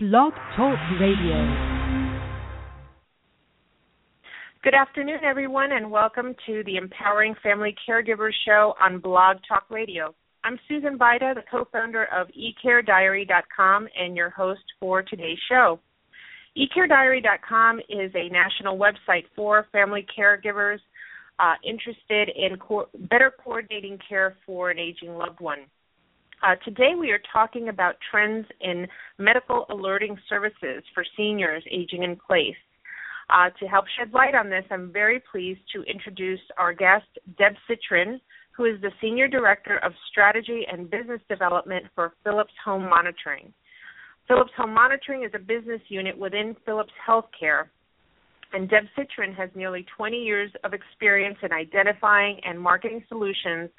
Blog Talk Radio. Good afternoon, everyone, and welcome to the Empowering Family Caregivers Show on Blog Talk Radio. I'm Susan Bida, the co-founder of eCareDiary.com and your host for today's show. eCareDiary.com is a national website for family caregivers uh, interested in co- better coordinating care for an aging loved one. Uh, today we are talking about trends in medical alerting services for seniors aging in place. Uh, to help shed light on this, I'm very pleased to introduce our guest, Deb Citrin, who is the Senior Director of Strategy and Business Development for Philips Home Monitoring. Philips Home Monitoring is a business unit within Philips Healthcare, and Deb Citrin has nearly 20 years of experience in identifying and marketing solutions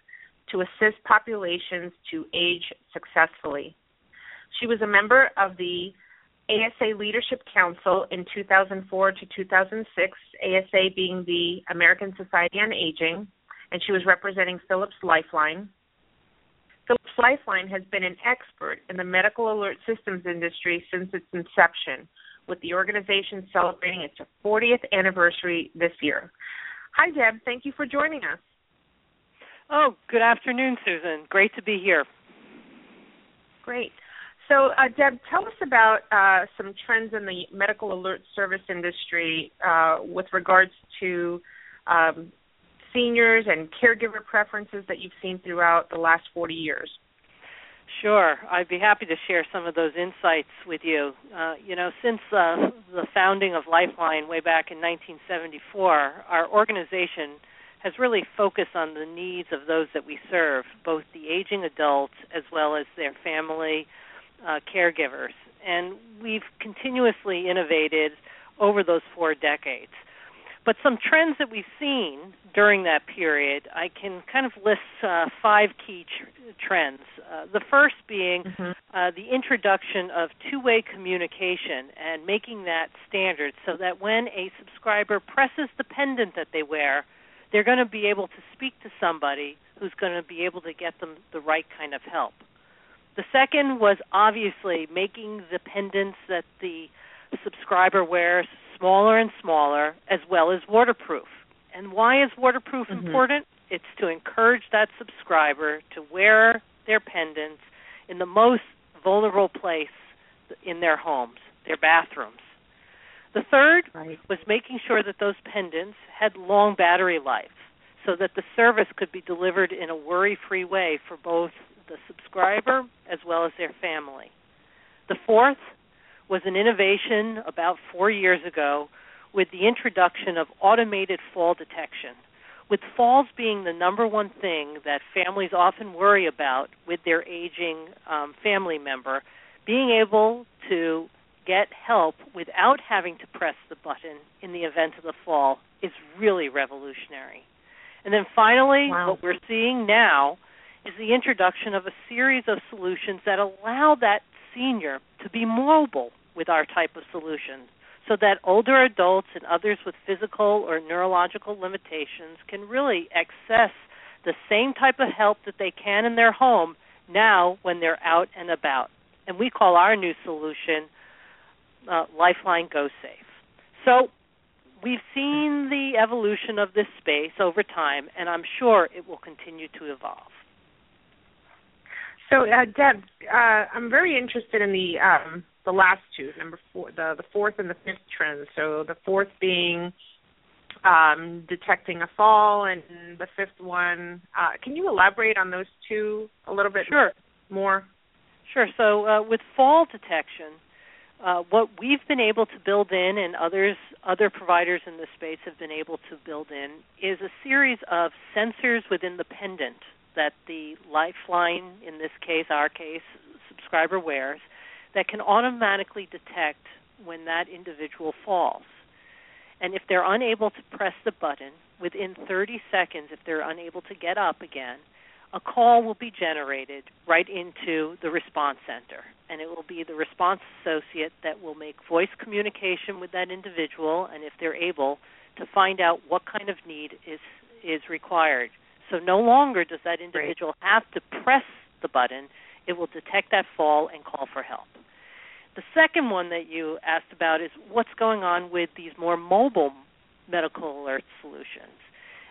to assist populations to age successfully. She was a member of the ASA Leadership Council in 2004 to 2006, ASA being the American Society on Aging, and she was representing Philips Lifeline. Philips Lifeline has been an expert in the medical alert systems industry since its inception, with the organization celebrating its 40th anniversary this year. Hi, Deb. Thank you for joining us. Oh, good afternoon, Susan. Great to be here. Great. So, uh, Deb, tell us about uh, some trends in the medical alert service industry uh, with regards to um, seniors and caregiver preferences that you've seen throughout the last 40 years. Sure, I'd be happy to share some of those insights with you. Uh, you know, since uh, the founding of Lifeline way back in 1974, our organization has really focused on the needs of those that we serve, both the aging adults as well as their family uh, caregivers. And we've continuously innovated over those four decades. But some trends that we've seen during that period, I can kind of list uh, five key tr- trends. Uh, the first being mm-hmm. uh, the introduction of two way communication and making that standard so that when a subscriber presses the pendant that they wear, they're going to be able to speak to somebody who's going to be able to get them the right kind of help. The second was obviously making the pendants that the subscriber wears smaller and smaller, as well as waterproof. And why is waterproof mm-hmm. important? It's to encourage that subscriber to wear their pendants in the most vulnerable place in their homes, their bathrooms. The third right. was making sure that those pendants had long battery life so that the service could be delivered in a worry free way for both the subscriber as well as their family. The fourth was an innovation about four years ago with the introduction of automated fall detection. With falls being the number one thing that families often worry about with their aging um, family member, being able to get help without having to press the button in the event of the fall is really revolutionary. And then finally, wow. what we're seeing now is the introduction of a series of solutions that allow that senior to be mobile with our type of solution so that older adults and others with physical or neurological limitations can really access the same type of help that they can in their home now when they're out and about. And we call our new solution uh, Lifeline Go Safe. So we've seen the evolution of this space over time, and I'm sure it will continue to evolve. So, uh, Deb, uh, I'm very interested in the um, the last two, number four, the the fourth and the fifth trends. So, the fourth being um, detecting a fall, and the fifth one. Uh, can you elaborate on those two a little bit sure. more? Sure. So, uh, with fall detection, uh, what we've been able to build in, and others, other providers in this space have been able to build in, is a series of sensors within the pendant that the Lifeline, in this case, our case, subscriber wears, that can automatically detect when that individual falls. And if they're unable to press the button, within 30 seconds, if they're unable to get up again, a call will be generated right into the response center. And it will be the response associate that will make voice communication with that individual, and if they're able, to find out what kind of need is, is required. So no longer does that individual have to press the button, it will detect that fall and call for help. The second one that you asked about is what's going on with these more mobile medical alert solutions.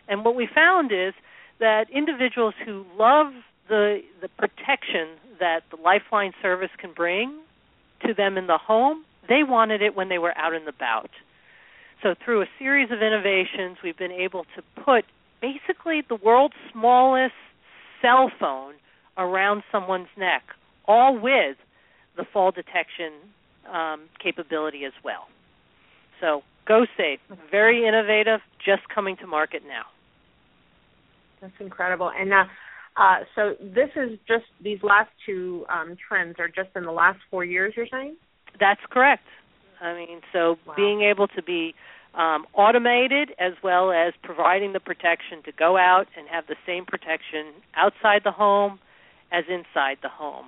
And what we found is that individuals who love the the protection that the Lifeline service can bring to them in the home, they wanted it when they were out and about. So through a series of innovations, we've been able to put basically the world's smallest cell phone around someone's neck, all with the fall detection um, capability as well. So Go Safe, very innovative, just coming to market now. That's incredible. And uh, uh, so this is just these last two um, trends are just in the last four years. You're saying? That's correct. I mean, so wow. being able to be um, automated as well as providing the protection to go out and have the same protection outside the home as inside the home,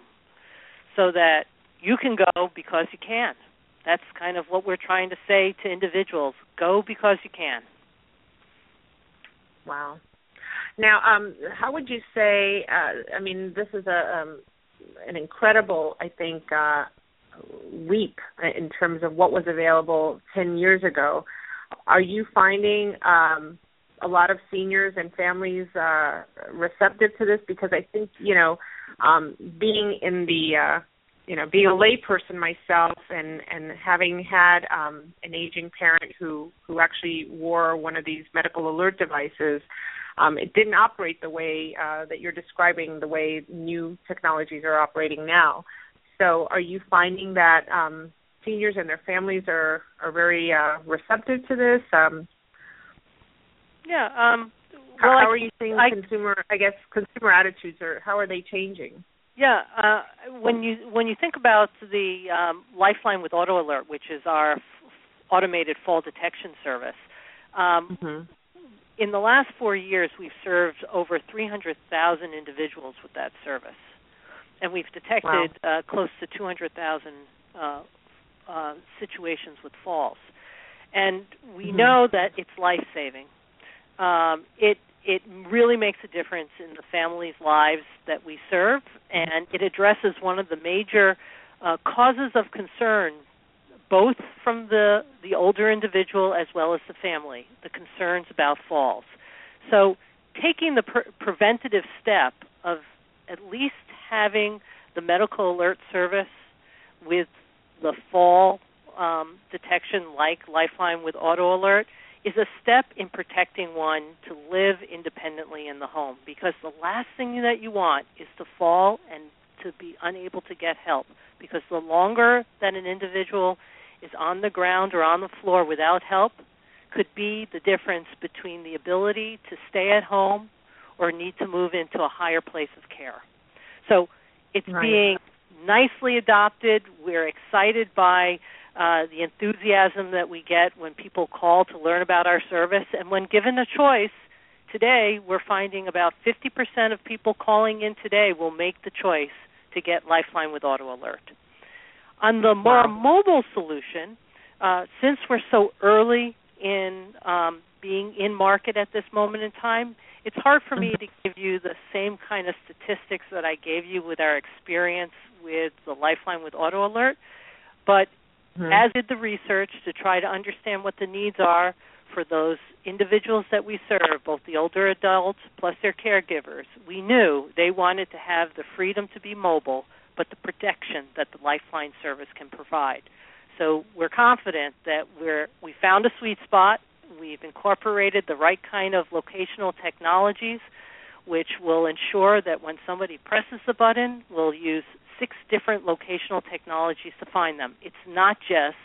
so that you can go because you can. That's kind of what we're trying to say to individuals: go because you can. Wow. Now, um, how would you say? Uh, I mean, this is a um, an incredible, I think, uh, leap in terms of what was available ten years ago. Are you finding um, a lot of seniors and families uh, receptive to this? Because I think you know, um, being in the uh, you know, being a layperson myself and and having had um, an aging parent who who actually wore one of these medical alert devices, um, it didn't operate the way uh, that you're describing the way new technologies are operating now. So, are you finding that um, seniors and their families are are very uh, receptive to this? Um, yeah. Um, well, how, how I, are you seeing I, consumer? I guess consumer attitudes are how are they changing? Yeah, uh, when you when you think about the um, Lifeline with Auto Alert, which is our f- automated fall detection service, um, mm-hmm. in the last four years we've served over 300,000 individuals with that service, and we've detected wow. uh, close to 200,000 uh, uh, situations with falls, and we mm-hmm. know that it's life saving. Um, it it really makes a difference in the families' lives that we serve, and it addresses one of the major uh, causes of concern, both from the the older individual as well as the family, the concerns about falls. So, taking the pre- preventative step of at least having the medical alert service with the fall um, detection, like Lifeline with Auto Alert is a step in protecting one to live independently in the home because the last thing that you want is to fall and to be unable to get help because the longer that an individual is on the ground or on the floor without help could be the difference between the ability to stay at home or need to move into a higher place of care. So it's right. being nicely adopted. We're excited by uh, the enthusiasm that we get when people call to learn about our service. And when given a choice, today we're finding about 50% of people calling in today will make the choice to get Lifeline with Auto Alert. On the more mobile solution, uh, since we're so early in um, being in market at this moment in time, it's hard for me mm-hmm. to give you the same kind of statistics that I gave you with our experience with the Lifeline with Auto Alert. But mm-hmm. as did the research to try to understand what the needs are for those individuals that we serve, both the older adults plus their caregivers. We knew they wanted to have the freedom to be mobile, but the protection that the Lifeline service can provide. So we're confident that we're we found a sweet spot. We've incorporated the right kind of locational technologies, which will ensure that when somebody presses the button, we'll use six different locational technologies to find them. It's not just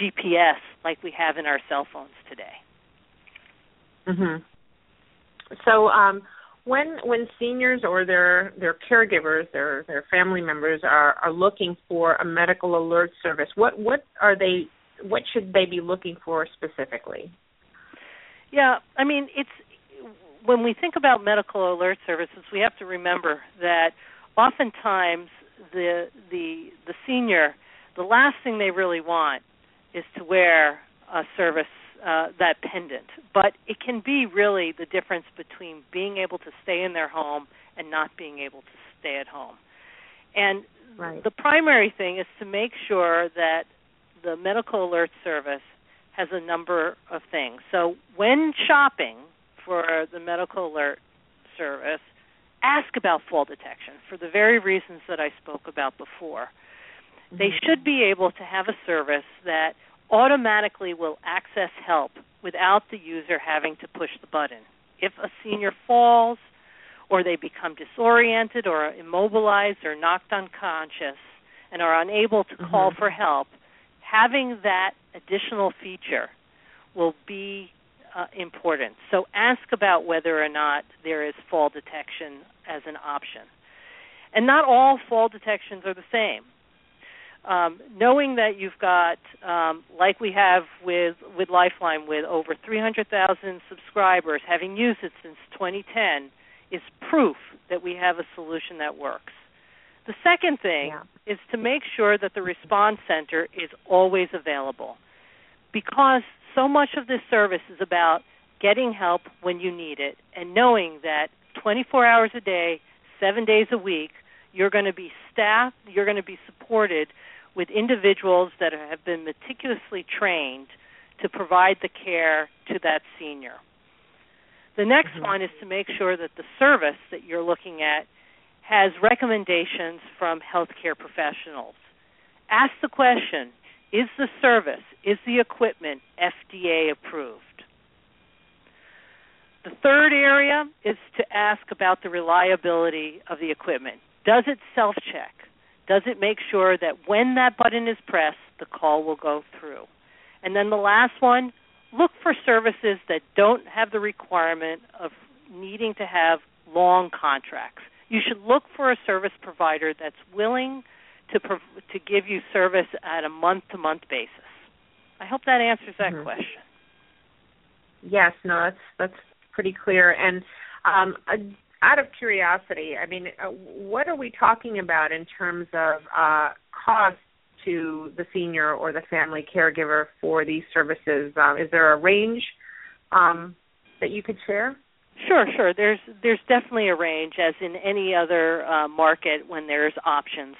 GPS like we have in our cell phones today. Mhm. So um, when when seniors or their their caregivers, their their family members are are looking for a medical alert service, what what are they what should they be looking for specifically? Yeah, I mean it's when we think about medical alert services, we have to remember that oftentimes the the the senior, the last thing they really want is to wear a service uh, that pendant. But it can be really the difference between being able to stay in their home and not being able to stay at home. And right. the primary thing is to make sure that the medical alert service has a number of things. So when shopping for the medical alert service, ask about fall detection for the very reasons that I spoke about before. Mm-hmm. They should be able to have a service that automatically will access help without the user having to push the button. If a senior falls or they become disoriented or immobilized or knocked unconscious and are unable to call mm-hmm. for help, having that additional feature will be uh, important. So ask about whether or not there is fall detection as an option. And not all fall detections are the same. Um, knowing that you've got, um, like we have with with Lifeline, with over 300,000 subscribers, having used it since 2010, is proof that we have a solution that works. The second thing yeah. is to make sure that the response center is always available because so much of this service is about getting help when you need it and knowing that 24 hours a day, 7 days a week, you're going to be staffed, you're going to be supported with individuals that have been meticulously trained to provide the care to that senior. The next mm-hmm. one is to make sure that the service that you're looking at has recommendations from healthcare professionals. Ask the question is the service, is the equipment FDA approved? The third area is to ask about the reliability of the equipment. Does it self check? Does it make sure that when that button is pressed, the call will go through? And then the last one, look for services that don't have the requirement of needing to have long contracts. You should look for a service provider that's willing to to give you service at a month to month basis. I hope that answers that mm-hmm. question. Yes, no, that's that's pretty clear. And um, out of curiosity, I mean, uh, what are we talking about in terms of uh, cost to the senior or the family caregiver for these services? Uh, is there a range um, that you could share? Sure, sure. There's there's definitely a range, as in any other uh, market when there's options.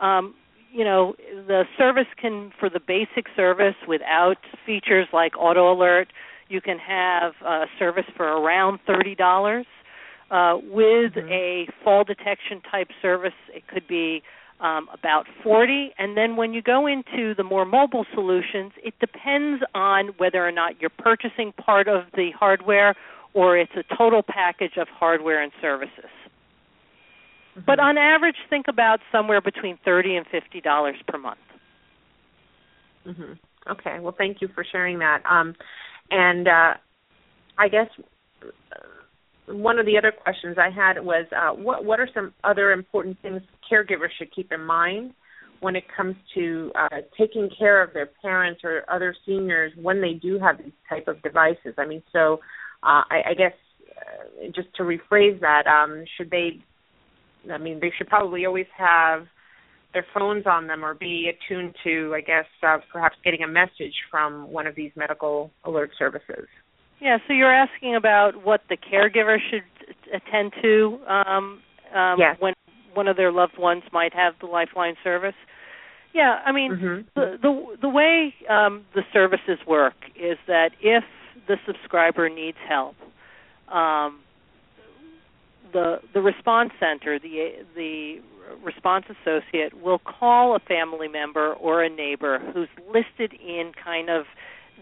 Um, you know, the service can for the basic service without features like auto alert, you can have a service for around thirty dollars. Uh, with mm-hmm. a fall detection type service, it could be um, about 40. And then when you go into the more mobile solutions, it depends on whether or not you're purchasing part of the hardware or it's a total package of hardware and services. But on average, think about somewhere between thirty and fifty dollars per month. Mm-hmm. Okay. Well, thank you for sharing that. Um, and uh, I guess uh, one of the other questions I had was, uh, what what are some other important things caregivers should keep in mind when it comes to uh, taking care of their parents or other seniors when they do have these type of devices? I mean, so uh, I, I guess uh, just to rephrase that, um, should they? I mean, they should probably always have their phones on them or be attuned to, I guess, uh, perhaps getting a message from one of these medical alert services. Yeah, so you're asking about what the caregiver should attend to um, um, yes. when one of their loved ones might have the Lifeline service. Yeah, I mean mm-hmm. the the the way um, the services work is that if the subscriber needs help. Um, the the response center, the the response associate will call a family member or a neighbor who's listed in kind of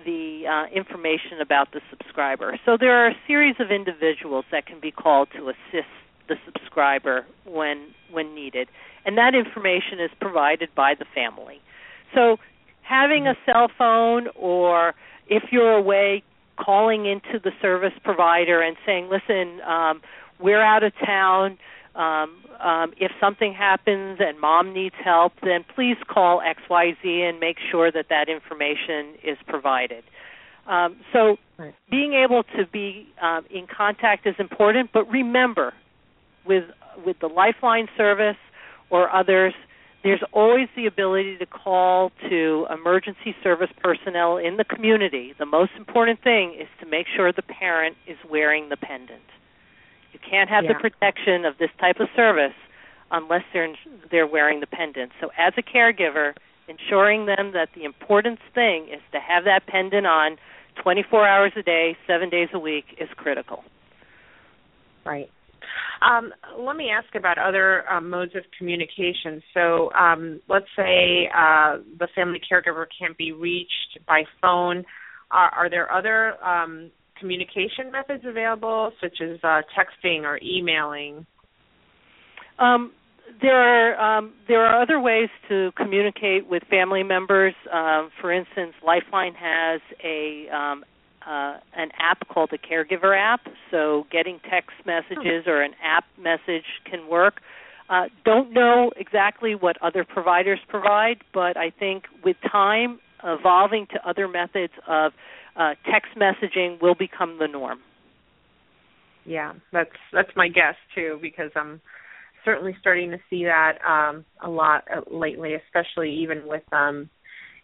the uh, information about the subscriber. So there are a series of individuals that can be called to assist the subscriber when when needed, and that information is provided by the family. So having a cell phone or if you're away calling into the service provider and saying, "Listen, um, we're out of town. Um, um, if something happens and mom needs help, then please call XYZ and make sure that that information is provided." Um, so, right. being able to be um, in contact is important, but remember, with with the Lifeline service or others, there's always the ability to call to emergency service personnel in the community. The most important thing is to make sure the parent is wearing the pendant. You can't have yeah. the protection of this type of service unless they're they're wearing the pendant. So as a caregiver, ensuring them that the important thing is to have that pendant on 24 hours a day, 7 days a week is critical. Right. Um, let me ask about other um, modes of communication. So, um, let's say uh, the family caregiver can't be reached by phone. Are, are there other um, communication methods available, such as uh, texting or emailing? Um, there are um, there are other ways to communicate with family members. Uh, for instance, Lifeline has a um, uh, an app called the Caregiver app. So getting text messages or an app message can work. Uh, don't know exactly what other providers provide, but I think with time evolving to other methods of uh, text messaging will become the norm. Yeah, that's that's my guess too, because I'm certainly starting to see that um, a lot uh, lately, especially even with um,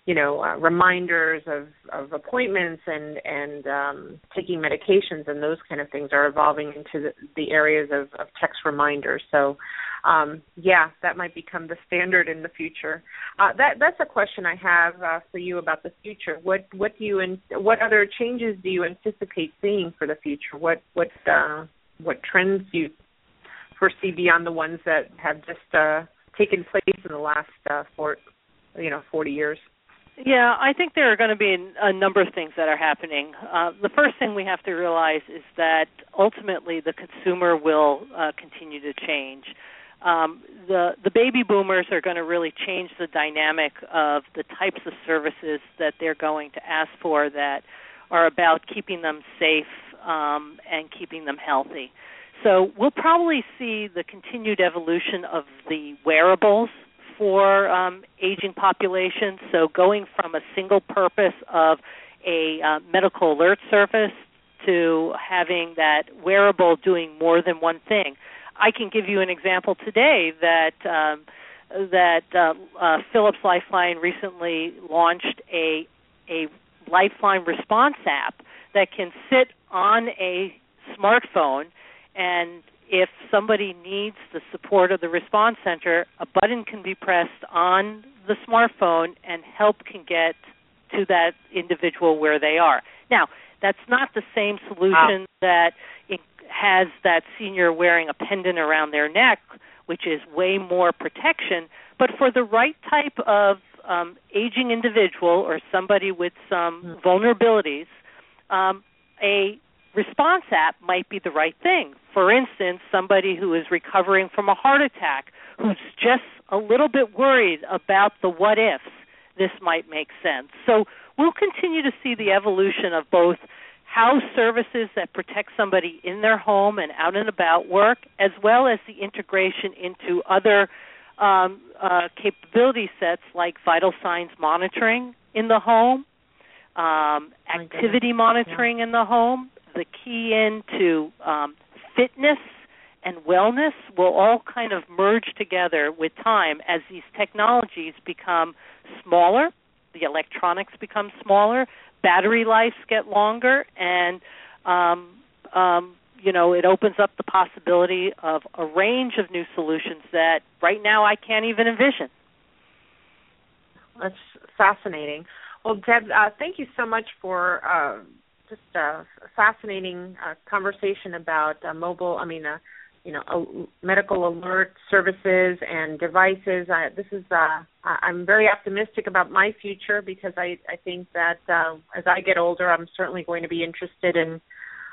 you know uh, reminders of of appointments and and um taking medications and those kind of things are evolving into the, the areas of, of text reminders. So um yeah that might become the standard in the future. Uh that that's a question i have uh, for you about the future. What what do you and what other changes do you anticipate seeing for the future? What what uh what trends do you foresee beyond the ones that have just uh taken place in the last uh four you know 40 years yeah, I think there are going to be a number of things that are happening. Uh, the first thing we have to realize is that ultimately the consumer will uh, continue to change. Um, the the baby boomers are going to really change the dynamic of the types of services that they're going to ask for that are about keeping them safe um, and keeping them healthy. So we'll probably see the continued evolution of the wearables for um, aging populations. So going from a single purpose of a uh, medical alert service to having that wearable doing more than one thing. I can give you an example today that um, that uh, uh, Philips Lifeline recently launched a a Lifeline response app that can sit on a smartphone and if somebody needs the support of the response center, a button can be pressed on the smartphone and help can get to that individual where they are. Now, that's not the same solution wow. that has that senior wearing a pendant around their neck, which is way more protection. But for the right type of um, aging individual or somebody with some mm. vulnerabilities, um, a response app might be the right thing. For instance, somebody who is recovering from a heart attack who's just a little bit worried about the what ifs, this might make sense. So we'll continue to see the evolution of both how services that protect somebody in their home and out and about work, as well as the integration into other um, uh, capability sets like vital signs monitoring in the home, um, activity monitoring yeah. in the home, the key into um, fitness and wellness will all kind of merge together with time as these technologies become smaller, the electronics become smaller, battery lives get longer, and um, um, you know it opens up the possibility of a range of new solutions that right now I can't even envision. That's fascinating. Well, Deb, uh, thank you so much for uh, just a fascinating uh, conversation about uh, mobile. I mean, uh, you know, uh, medical alert services and devices. I, this is. Uh, I'm very optimistic about my future because I I think that uh, as I get older, I'm certainly going to be interested in.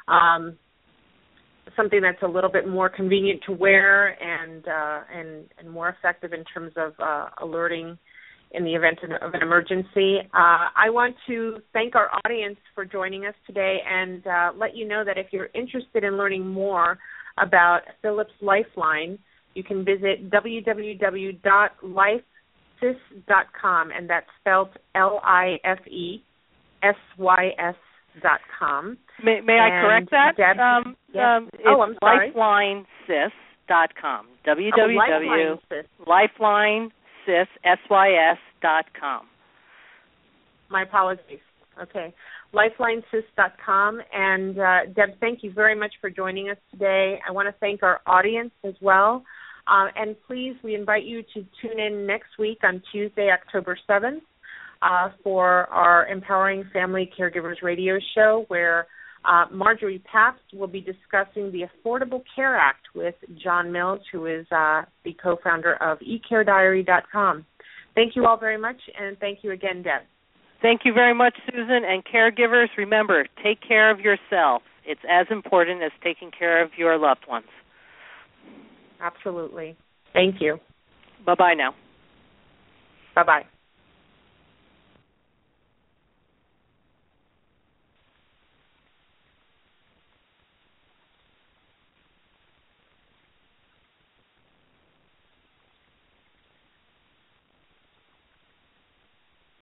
Um, something that's a little bit more convenient to wear and uh, and and more effective in terms of uh, alerting in the event of an emergency. Uh, I want to thank our audience for joining us today and uh, let you know that if you're interested in learning more about Philips Lifeline, you can visit www.lifesys.com, and that's spelled L I F E S Y S dot com. May, may I correct that? Deb, um, yes. um, oh, I'm sorry. LifelineSys.com. www. Oh, Lifeline sys, S-Y-S, dot com. My apologies. Okay. LifelineSys.com. And uh, Deb, thank you very much for joining us today. I want to thank our audience as well. Uh, and please, we invite you to tune in next week on Tuesday, October 7th, uh, for our Empowering Family Caregivers radio show, where uh, Marjorie Pabst will be discussing the Affordable Care Act with John Mills, who is uh, the co founder of eCareDiary.com. Thank you all very much, and thank you again, Deb. Thank you very much, Susan. And caregivers, remember, take care of yourself. It's as important as taking care of your loved ones. Absolutely. Thank you. Bye bye now. Bye bye.